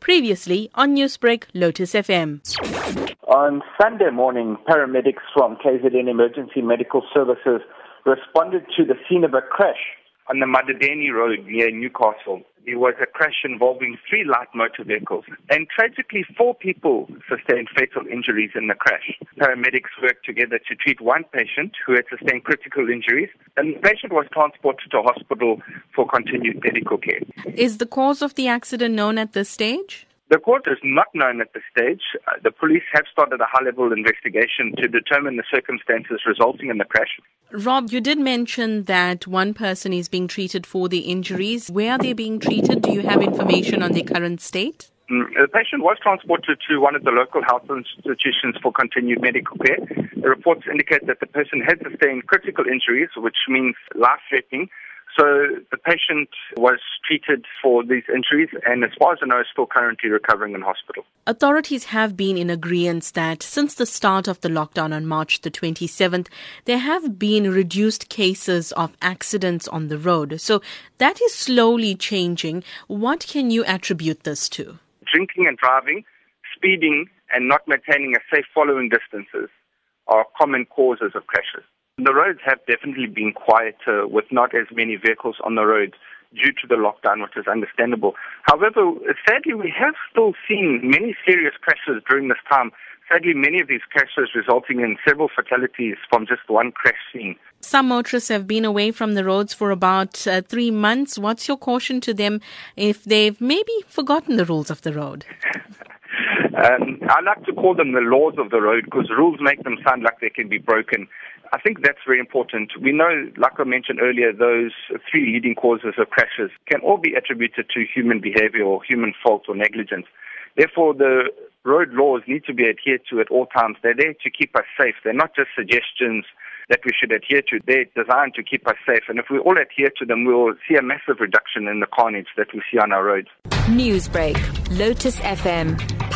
Previously on Newsbreak, Lotus FM. On Sunday morning, paramedics from KZN Emergency Medical Services responded to the scene of a crash on the Madadeni Road near Newcastle. There was a crash involving three light motor vehicles, and tragically, four people sustained fatal injuries in the crash. Paramedics worked together to treat one patient who had sustained critical injuries, and the patient was transported to hospital for continued medical care. Is the cause of the accident known at this stage? The court is not known at this stage. Uh, the police have started a high level investigation to determine the circumstances resulting in the crash. Rob, you did mention that one person is being treated for the injuries. Where are they being treated? Do you have information on their current state? Mm, the patient was transported to one of the local health institutions for continued medical care. The reports indicate that the person had sustained critical injuries, which means life threatening so the patient was treated for these injuries and as far as I know is still currently recovering in hospital. Authorities have been in agreement that since the start of the lockdown on March the 27th, there have been reduced cases of accidents on the road. So that is slowly changing. What can you attribute this to? Drinking and driving, speeding and not maintaining a safe following distances are common causes of crashes. The roads have definitely been quieter with not as many vehicles on the roads due to the lockdown, which is understandable. However, sadly, we have still seen many serious crashes during this time. Sadly, many of these crashes resulting in several fatalities from just one crash scene. Some motorists have been away from the roads for about uh, three months. What's your caution to them if they've maybe forgotten the rules of the road? Um, I like to call them the laws of the road because rules make them sound like they can be broken. I think that's very important. We know, like I mentioned earlier, those three leading causes of crashes can all be attributed to human behavior or human fault or negligence. Therefore, the road laws need to be adhered to at all times. They're there to keep us safe. They're not just suggestions that we should adhere to. They're designed to keep us safe. And if we all adhere to them, we'll see a massive reduction in the carnage that we see on our roads. Newsbreak, Lotus FM,